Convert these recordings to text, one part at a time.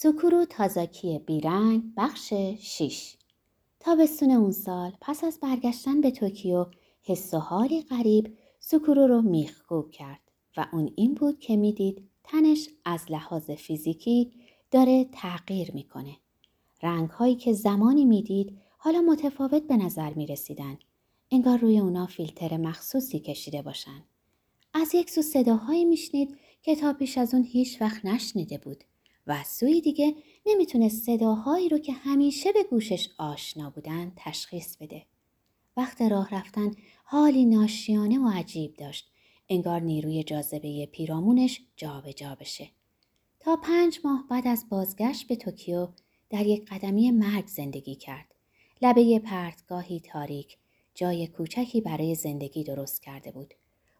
سکورو تازاکی بیرنگ بخش 6 تابستون اون سال پس از برگشتن به توکیو حس و حالی غریب سکورو رو میخکوب کرد و اون این بود که می‌دید تنش از لحاظ فیزیکی داره تغییر می‌کنه. رنگ هایی که زمانی می‌دید حالا متفاوت به نظر می‌رسیدن. انگار روی اونا فیلتر مخصوصی کشیده باشن. از یک سو صداهایی میشنید که تا پیش از اون هیچ وقت نشنیده بود. و از سوی دیگه نمی‌تونست صداهایی رو که همیشه به گوشش آشنا بودن تشخیص بده. وقت راه رفتن حالی ناشیانه و عجیب داشت. انگار نیروی جاذبه پیرامونش جابجا جا بشه. تا پنج ماه بعد از بازگشت به توکیو در یک قدمی مرگ زندگی کرد. لبه پرتگاهی تاریک جای کوچکی برای زندگی درست کرده بود.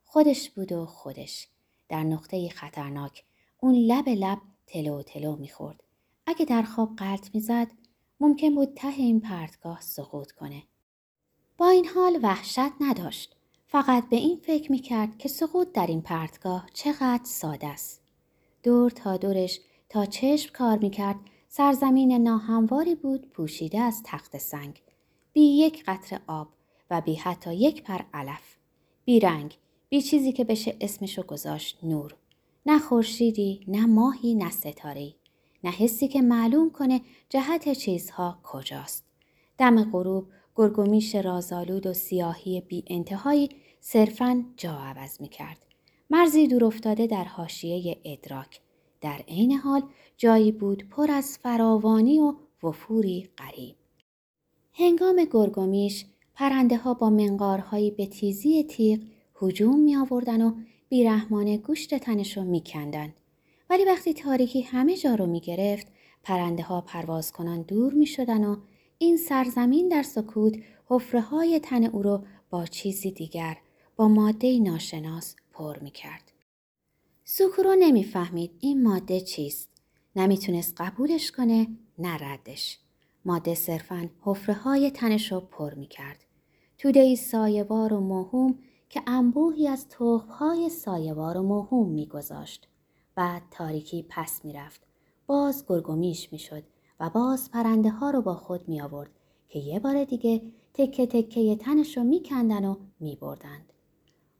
خودش بود و خودش. در نقطه خطرناک اون لب لب تلو تلو می‌خورد. اگه در خواب قلط می‌زد ممکن بود ته این پرتگاه سقوط کنه. با این حال وحشت نداشت. فقط به این فکر می‌کرد که سقوط در این پرتگاه چقدر ساده است. دور تا دورش تا چشم کار می‌کرد سرزمین ناهمواری بود پوشیده از تخت سنگ. بی یک قطر آب و بی حتی یک پر علف. بی رنگ، بی چیزی که بشه اسمشو گذاشت نور. نه خورشیدی نه ماهی نه ستاره نه حسی که معلوم کنه جهت چیزها کجاست دم غروب گرگومیش رازآلود و سیاهی بی انتهایی صرفا جا عوض می کرد. مرزی دور افتاده در حاشیه ادراک. در عین حال جایی بود پر از فراوانی و وفوری غریب. هنگام گرگومیش پرنده ها با منقارهایی به تیزی تیغ هجوم می آوردن و بیرحمانه گوشت تنش رو میکندن. ولی وقتی تاریکی همه جا رو می‌گرفت پرنده ها پرواز کنان دور می شدن و این سرزمین در سکوت حفره های تن او رو با چیزی دیگر با ماده ناشناس پر می کرد. نمی‌فهمید این ماده چیست. نمی‌تونست قبولش کنه نه ردش. ماده صرفا حفره های تنش رو پر می کرد. توده ای سایوار و مهم که انبوهی از تخمهای سایوار و موهوم میگذاشت بعد تاریکی پس می‌رفت باز گرگومیش می‌شد و باز پرنده ها رو با خود می آورد که یه بار دیگه تکه تکه تنش رو میکندن و میبردند.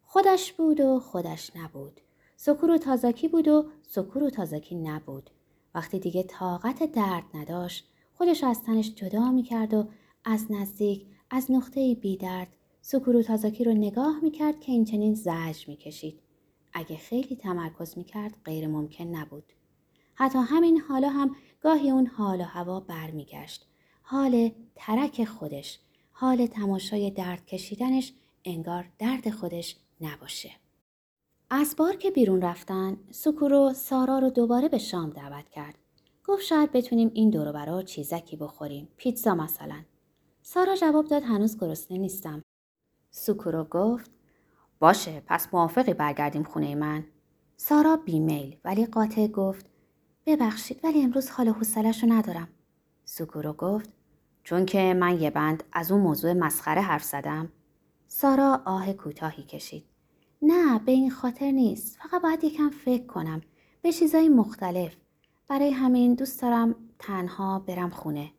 خودش بود و خودش نبود. سکورو تازاکی بود و سکورو تازاکی نبود. وقتی دیگه طاقت درد نداشت خودش از تنش جدا می‌کرد و از نزدیک از نقطه بی درد سکورو تازاکی رو نگاه می‌کرد که این چنین زج می‌کشید. اگه خیلی تمرکز می‌کرد غیر ممکن نبود. حتی همین حالا هم گاهی اون حال و هوا برمیگشت. حال ترک خودش، حال تماشای درد کشیدنش انگار درد خودش نباشه. از بار که بیرون رفتن، سکورو سارا رو دوباره به شام دعوت کرد. گفت شاید بتونیم این دورو برا چیزکی بخوریم. پیتزا مثلا. سارا جواب داد هنوز گرسنه نیستم. سوکورو گفت باشه پس موافقی برگردیم خونه من. سارا بیمیل ولی قاطع گفت ببخشید ولی امروز حال حوصله‌شو ندارم. سوکورو گفت چون که من یه بند از اون موضوع مسخره حرف زدم. سارا آه کوتاهی کشید. نه به این خاطر نیست. فقط باید یکم فکر کنم. به چیزای مختلف. برای همین دوست دارم تنها برم خونه.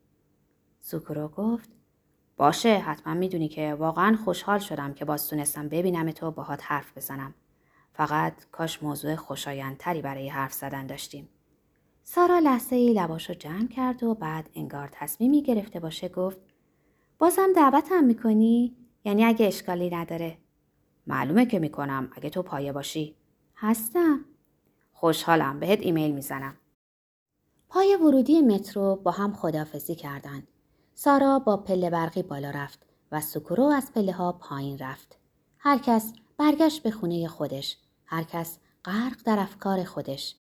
سوکورو گفت باشه حتما می‌دونی که واقعا خوشحال شدم که باز تونستم ببینم تو باهات حرف بزنم. فقط کاش موضوع خوشایندتری برای حرف زدن داشتیم. سارا لحظه ای لباشو جمع کرد و بعد انگار تصمیمی گرفته باشه گفت بازم دعوتم می‌کنی؟ یعنی اگه اشکالی نداره؟ معلومه که می‌کنم اگه تو پایه باشی. هستم. خوشحالم بهت ایمیل می‌زنم. پای ورودی مترو با هم خدافزی کردند. سارا با پله برقی بالا رفت و سکورو از پله ها پایین رفت. هر کس برگشت به خونه خودش. هر کس غرق در افکار خودش.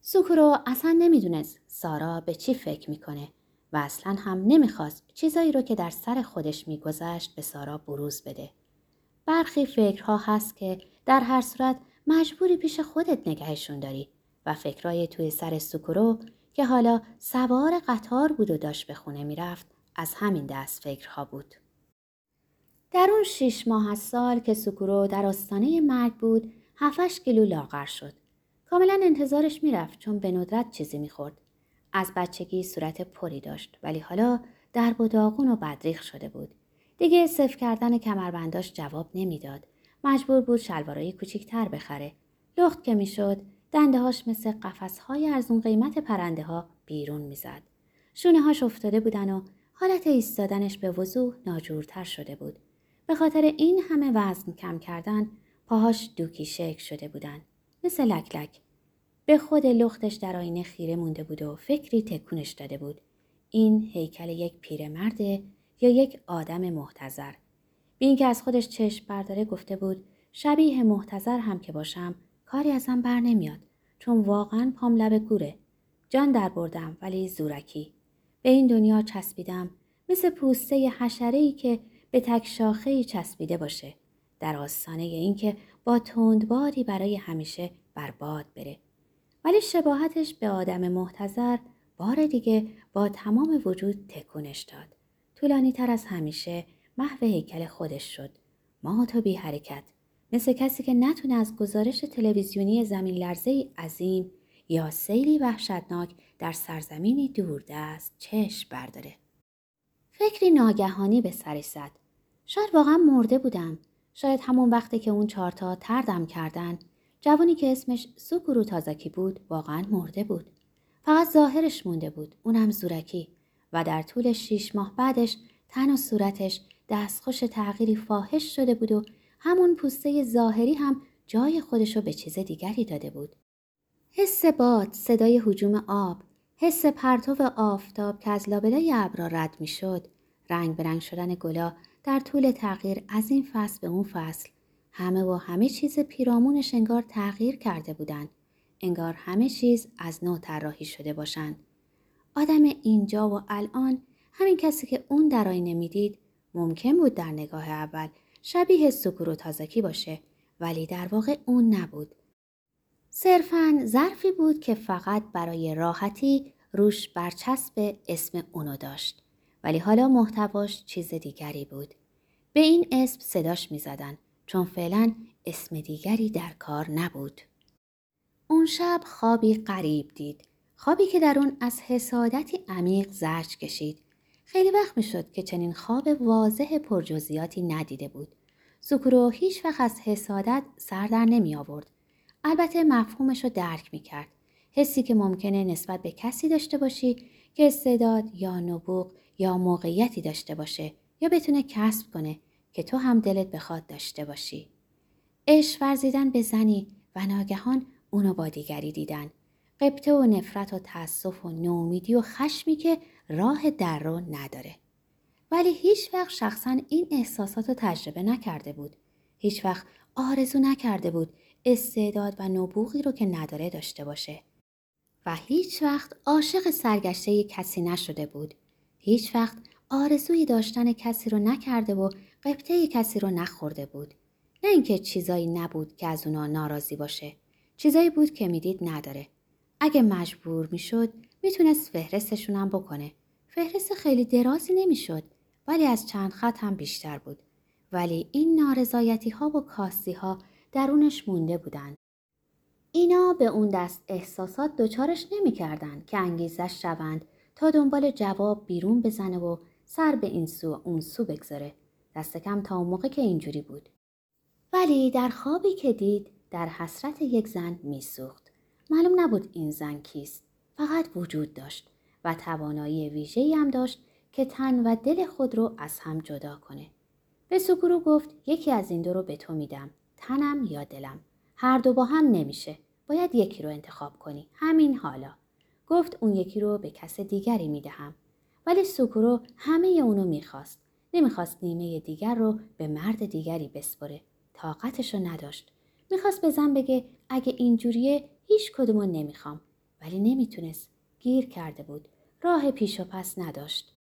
سکورو اصلا نمی‌دونست سارا به چی فکر می‌کنه و اصلا هم نمی‌خواست چیزایی رو که در سر خودش میگذشت به سارا بروز بده. برخی فکرها هست که در هر صورت مجبوری پیش خودت نگهشون داری و فکرای توی سر سکورو که حالا سوار قطار بود و داشت به خونه می‌رفت از همین دست فکرها بود. در اون شیش ماه از سال که سکورو در آستانه مرگ بود هفتش کیلو لاغر شد. کاملا انتظارش می‌رفت چون به ندرت چیزی می‌خورد. از بچگی صورت پری داشت ولی حالا در و داغون و بدریخ شده بود. دیگه صف کردن کمربنداش جواب نمی‌داد. مجبور بود شلوارای کوچیکتر بخره. لخت که می‌شد دنده هاش مثل قفسهای ارزون قیمت پرنده ها بیرون می‌زد. شونه هاش افتاده بودن و حالت ایستادنش به وضوح ناجورتر شده بود. به خاطر این همه وزن کم کردن پاهاش دوکی شک شده بودن. مثل لک لک. به خود لختش در آینه خیره مونده بود و فکری تکونش داده بود. این هیکل یک پیرمرده یا یک آدم محتظر. بی اینکه از خودش چشم برداره گفته بود شبیه محتظر هم که باشم کاری ازم بر نمیاد چون واقعا پام لب گوره. جان در بردم ولی زورکی. به این دنیا چسبیدم مثل پوسته حشره ای که به تک شاخه چسبیده باشه. در آستانه اینکه با تندباری برای همیشه برباد بره. ولی شباهتش به آدم محتظر بار دیگه با تمام وجود تکونش داد. طولانی تر از همیشه محو هیکل خودش شد. ما تو بی حرکت. مثل کسی که نتونه از گزارش تلویزیونی زمین لرزه عظیم یا سیلی وحشتناک در سرزمینی دوردست چشم برداره. فکری ناگهانی به سرش زد. شاید واقعا مرده بودم. شاید همون وقتی که اون چارتا تردم کردن جوانی که اسمش سوکورو تازاکی بود واقعا مرده بود. فقط ظاهرش مونده بود. اونم زورکی. و در طول شیش ماه بعدش تن و صورتش دستخوش تغییری فاحش شده بود و همون پوسته ظاهری هم جای خودشو به چیز دیگری داده بود. حس باد، صدای حجوم آب، حس پرتو آفتاب که از لابلای ابرا رد می‌شد، رنگ به رنگ شدن گلا در طول تغییر از این فصل به اون فصل همه و همه چیز پیرامونش انگار تغییر کرده بودند. انگار همه چیز از نو طراحی شده باشند. آدم اینجا و الان همین کسی که اون در آینه می‌دید ممکن بود در نگاه اول شبیه سکورو تازکی باشه ولی در واقع اون نبود. صرفا ظرفی بود که فقط برای راحتی روش برچسب اسم اونو داشت. ولی حالا محتواش چیز دیگری بود. به این اسم صداش می زدن چون فعلا اسم دیگری در کار نبود. اون شب خوابی غریب دید. خوابی که در اون از حسادتی عمیق زرج کشید. خیلی وقت می شد که چنین خواب واضح پرجزیاتی ندیده بود. سکرو هیچ وقت از حسادت سر در نمی آورد. البته مفهومش رو درک می کرد. حسی که ممکنه نسبت به کسی داشته باشی که استعداد یا نبوغ یا موقعیتی داشته باشه یا بتونه کسب کنه که تو هم دلت بخواد داشته باشی. عشق ورزیدن به زنی و ناگهان اونو با دیگری دیدن. قبطه و نفرت و تأسف و نومیدی و خشمی که راه در رو نداره. ولی هیچ وقت شخصا این احساسات رو تجربه نکرده بود. هیچ وقت آرزو نکرده بود استعداد و نبوغی رو که نداره داشته باشه. و هیچ وقت عاشق سرگشته کسی نشده بود. هیچ وقت آرزوی داشتن کسی رو نکرده و قبطه کسی رو نخورده بود. نه اینکه چیزایی نبود که از اونا ناراضی باشه. چیزایی بود که می‌دید نداره. اگه مجبور می‌شد می‌تونست فهرستشون هم بکنه. فهرست خیلی درازی نمی‌شد ولی از چند خط هم بیشتر بود. ولی این نارضایتی ها و کاستی ها درونش مونده بودند. اینا به اون دست احساسات دچارش نمی‌کردند که انگیزش شوند تا دنبال جواب بیرون بزنه و سر به این سو اون سو بگذاره. دست کم تا اون موقع که اینجوری بود. ولی در خوابی که دید در حسرت یک زن میسوخت. معلوم نبود این زن کیست. فقط وجود داشت و توانایی ویژه‌ای هم داشت که تن و دل خود رو از هم جدا کنه. به سکورو گفت یکی از این دو رو به تو میدم. تنم یا دلم. هر دو با هم نمیشه. باید یکی رو انتخاب کنی. همین حالا. گفت اون یکی رو به کس دیگری می‌دهم. ولی سوکورو همه اونو می‌خواست. نمی‌خواست نیمه دیگر رو به مرد دیگری بسپره. طاقتشو نداشت. می‌خواست به زن بگه اگه اینجوریه هیچ کدومو نمی‌خوام. ولی نمی‌تونست. گیر کرده بود. راه پیش و پس نداشت.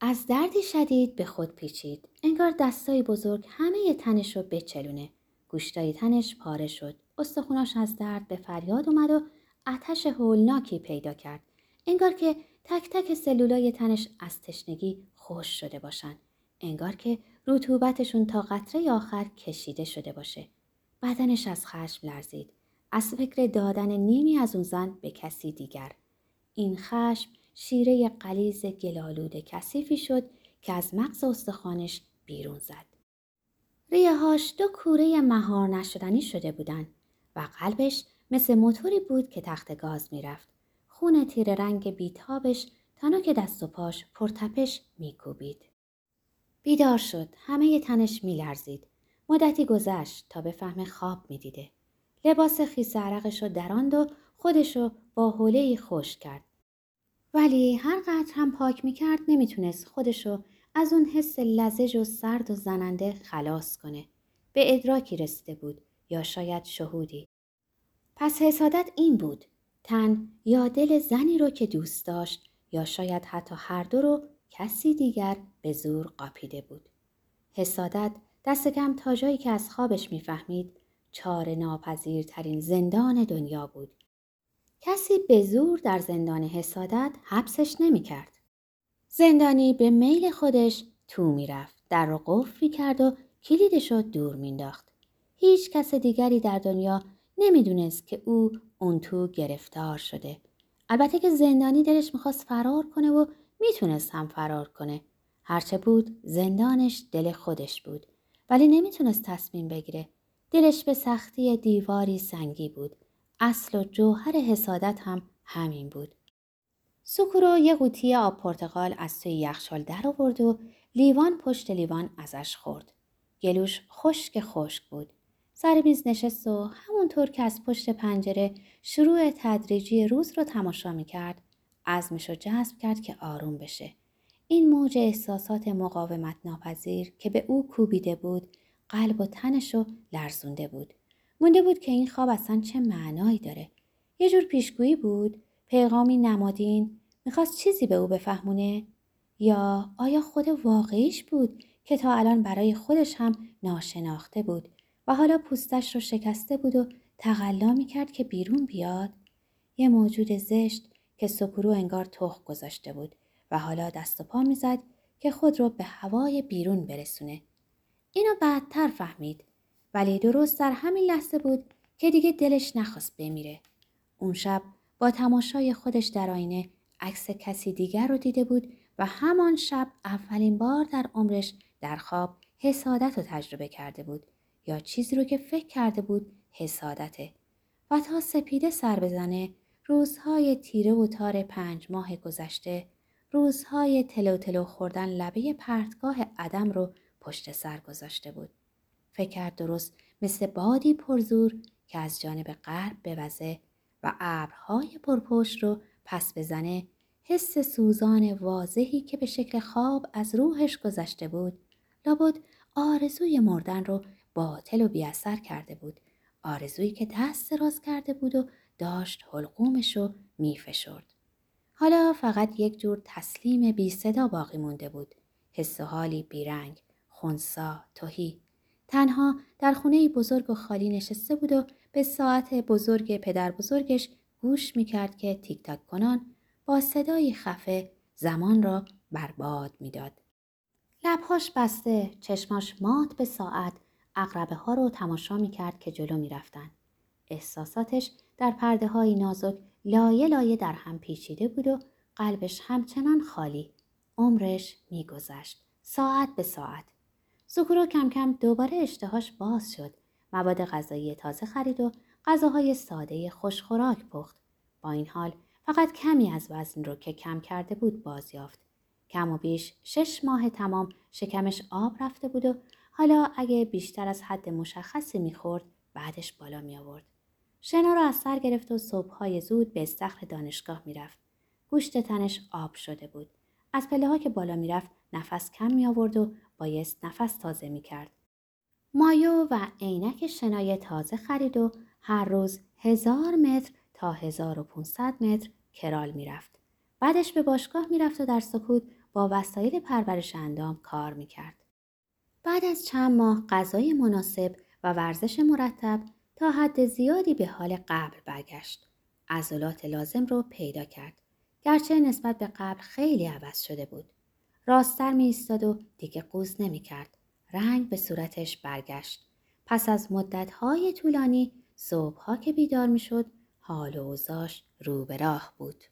از دردی شدید به خود پیچید. انگار دستای بزرگ همه تنش رو بچلونه. گوشتای تنش پاره شد. استخوناش از درد به فریاد اومد و آتش هولناکی پیدا کرد. انگار که تک تک سلولای تنش از تشنگی خوش شده باشن. انگار که رطوبتشون تا قطره آخر کشیده شده باشه. بدنش از خشم لرزید. از فکر دادن نیمی از اون زن به کسی دیگر. این خشم شیره قلیز گلالود کثیفی شد که از مغز استخوانش بیرون زد. ریههاش دو کوره مهار نشدنی شده بودند و قلبش مثل موتوری بود که تخت گاز می‌رفت. خون تیر رنگ بیتابش تا که دست و پاش پرتپش میکوبید. بیدار شد. همه تنش میلرزید. مدتی گذشت تا به فهم خواب می‌دیده. لباس خیس عرقش رو دراند و خودشو با حوله خوش کرد. ولی هر قدر هم پاک می‌کرد نمی‌تونست خودشو از اون حس لزج و سرد و زننده خلاص کنه. به ادراکی رسیده بود یا شاید شهودی. پس حسادت این بود. تن یا دل زنی رو که دوست داشت یا شاید حتی هر دو رو کسی دیگر به زور قاپیده بود. حسادت دست کم تا جایی که از خوابش می‌فهمید چار ناپذیرترین زندان دنیا بود. کسی به زور در زندان حسادت حبسش نمی‌کرد. زندانی به میل خودش تو می‌رفت. در رو قفل کرد و کلیدش رو دور مینداخت. هیچ کس دیگری در دنیا نمی‌دونست که او اون تو گرفتار شده. البته که زندانی دلش می‌خواست فرار کنه و می‌تونست هم فرار کنه. هرچه بود زندانش دل خودش بود. ولی نمی‌تونست تصمیم بگیره. دلش به سختی دیواری سنگی بود. اصل و جوهر حسادت هم همین بود. سوکورو یه قوطی آب پرتقال از توی یخچال در آورد و لیوان پشت لیوان ازش خورد. گلوش خشک خشک بود. سر میز نشست و همونطور که از پشت پنجره شروع تدریجی روز رو تماشا می‌کرد عزمش رو جذب کرد که آروم بشه. این موج احساسات مقاومت ناپذیر که به او کوبیده بود قلب و تنش رو لرزونده بود. مونده بود که این خواب اصلا چه معنایی داره. یه جور پیشگویی بود پیغامی نمادین می‌خواست چیزی به او بفهمونه؟ یا آیا خود واقعیش بود که تا الان برای خودش هم ناشناخته بود و حالا پوستش رو شکسته بود و تقلا می‌کرد که بیرون بیاد؟ یه موجود زشت که سکورو انگار تخ گذاشته بود و حالا دست و پا می‌زد که خود رو به هوای بیرون برسونه. اینو بعدتر فهمید ولی درست در همین لحظه بود که دیگه دلش نخواست بمیره. اون شب با تماشای خودش در آینه عکس کسی دیگر رو دیده بود و همان شب اولین بار در عمرش در خواب حسادت رو تجربه کرده بود یا چیزی رو که فکر کرده بود حسادته و تا سپیده سر بزنه روزهای تیره و تار پنج ماه گذشته روزهای تلو تلو خوردن لبه پرتگاه عدم رو پشت سر گذاشته بود. فکر درست مثل بادی پرزور که از جانب غرب بوزه و ابرهای پرپشت رو پس بزنه. حس سوزان واضحی که به شکل خواب از روحش گذشته بود. لابد آرزوی مردن رو باطل و بیاثر کرده بود. آرزویی که دست راز کرده بود و داشت حلقومش رو میفشرد. حالا فقط یک جور تسلیم بی صدا باقی مونده بود. حس و حالی بیرنگ خونسا توهی تنها در خونه بزرگ و خالی نشسته بود و به ساعت بزرگ پدر بزرگش گوش می‌کرد که تیک تاک کنان با صدای خفه زمان را برباد می‌داد. لبهاش بسته، چشماش مات به ساعت، اقربه ها رو تماشا می‌کرد که جلو می‌رفتن. احساساتش در پرده های نازک لایه لایه در هم پیچیده بود و قلبش همچنان خالی. عمرش میگذشت. ساعت به ساعت. سکورو کم کم دوباره اشتهاش باز شد. مواد غذایی تازه خرید و غذاهای ساده خوشخوراک پخت. با این حال فقط کمی از وزن رو که کم کرده بود بازیافت. کم و بیش شش ماه تمام شکمش آب رفته بود و حالا اگه بیشتر از حد مشخصی می‌خورد بعدش بالا می آورد. شنا را از سر گرفت و صبحهای زود به استخر دانشگاه می‌رفت. گوشت تنش آب شده بود. از پله ها که بالا می‌رفت نفس کم می آورد و بایست نفس تازه می کرد. مایو و عینک شنای تازه خرید و هر روز هزار متر تا 1500 متر کرال می‌رفت. بعدش به باشگاه می‌رفت و در سکوت با وسایل پرورش اندام کار می‌کرد. بعد از چند ماه غذای مناسب و ورزش مرتب تا حد زیادی به حال قبل برگشت. عضلات لازم رو پیدا کرد. گرچه نسبت به قبل خیلی عوض شده بود. راستر می ایستاد و دیگه قوز نمی کرد. رنگ به صورتش برگشت. پس از مدتهای طولانی صبحها که بیدار می شد حال و اوزاش رو به راه بود.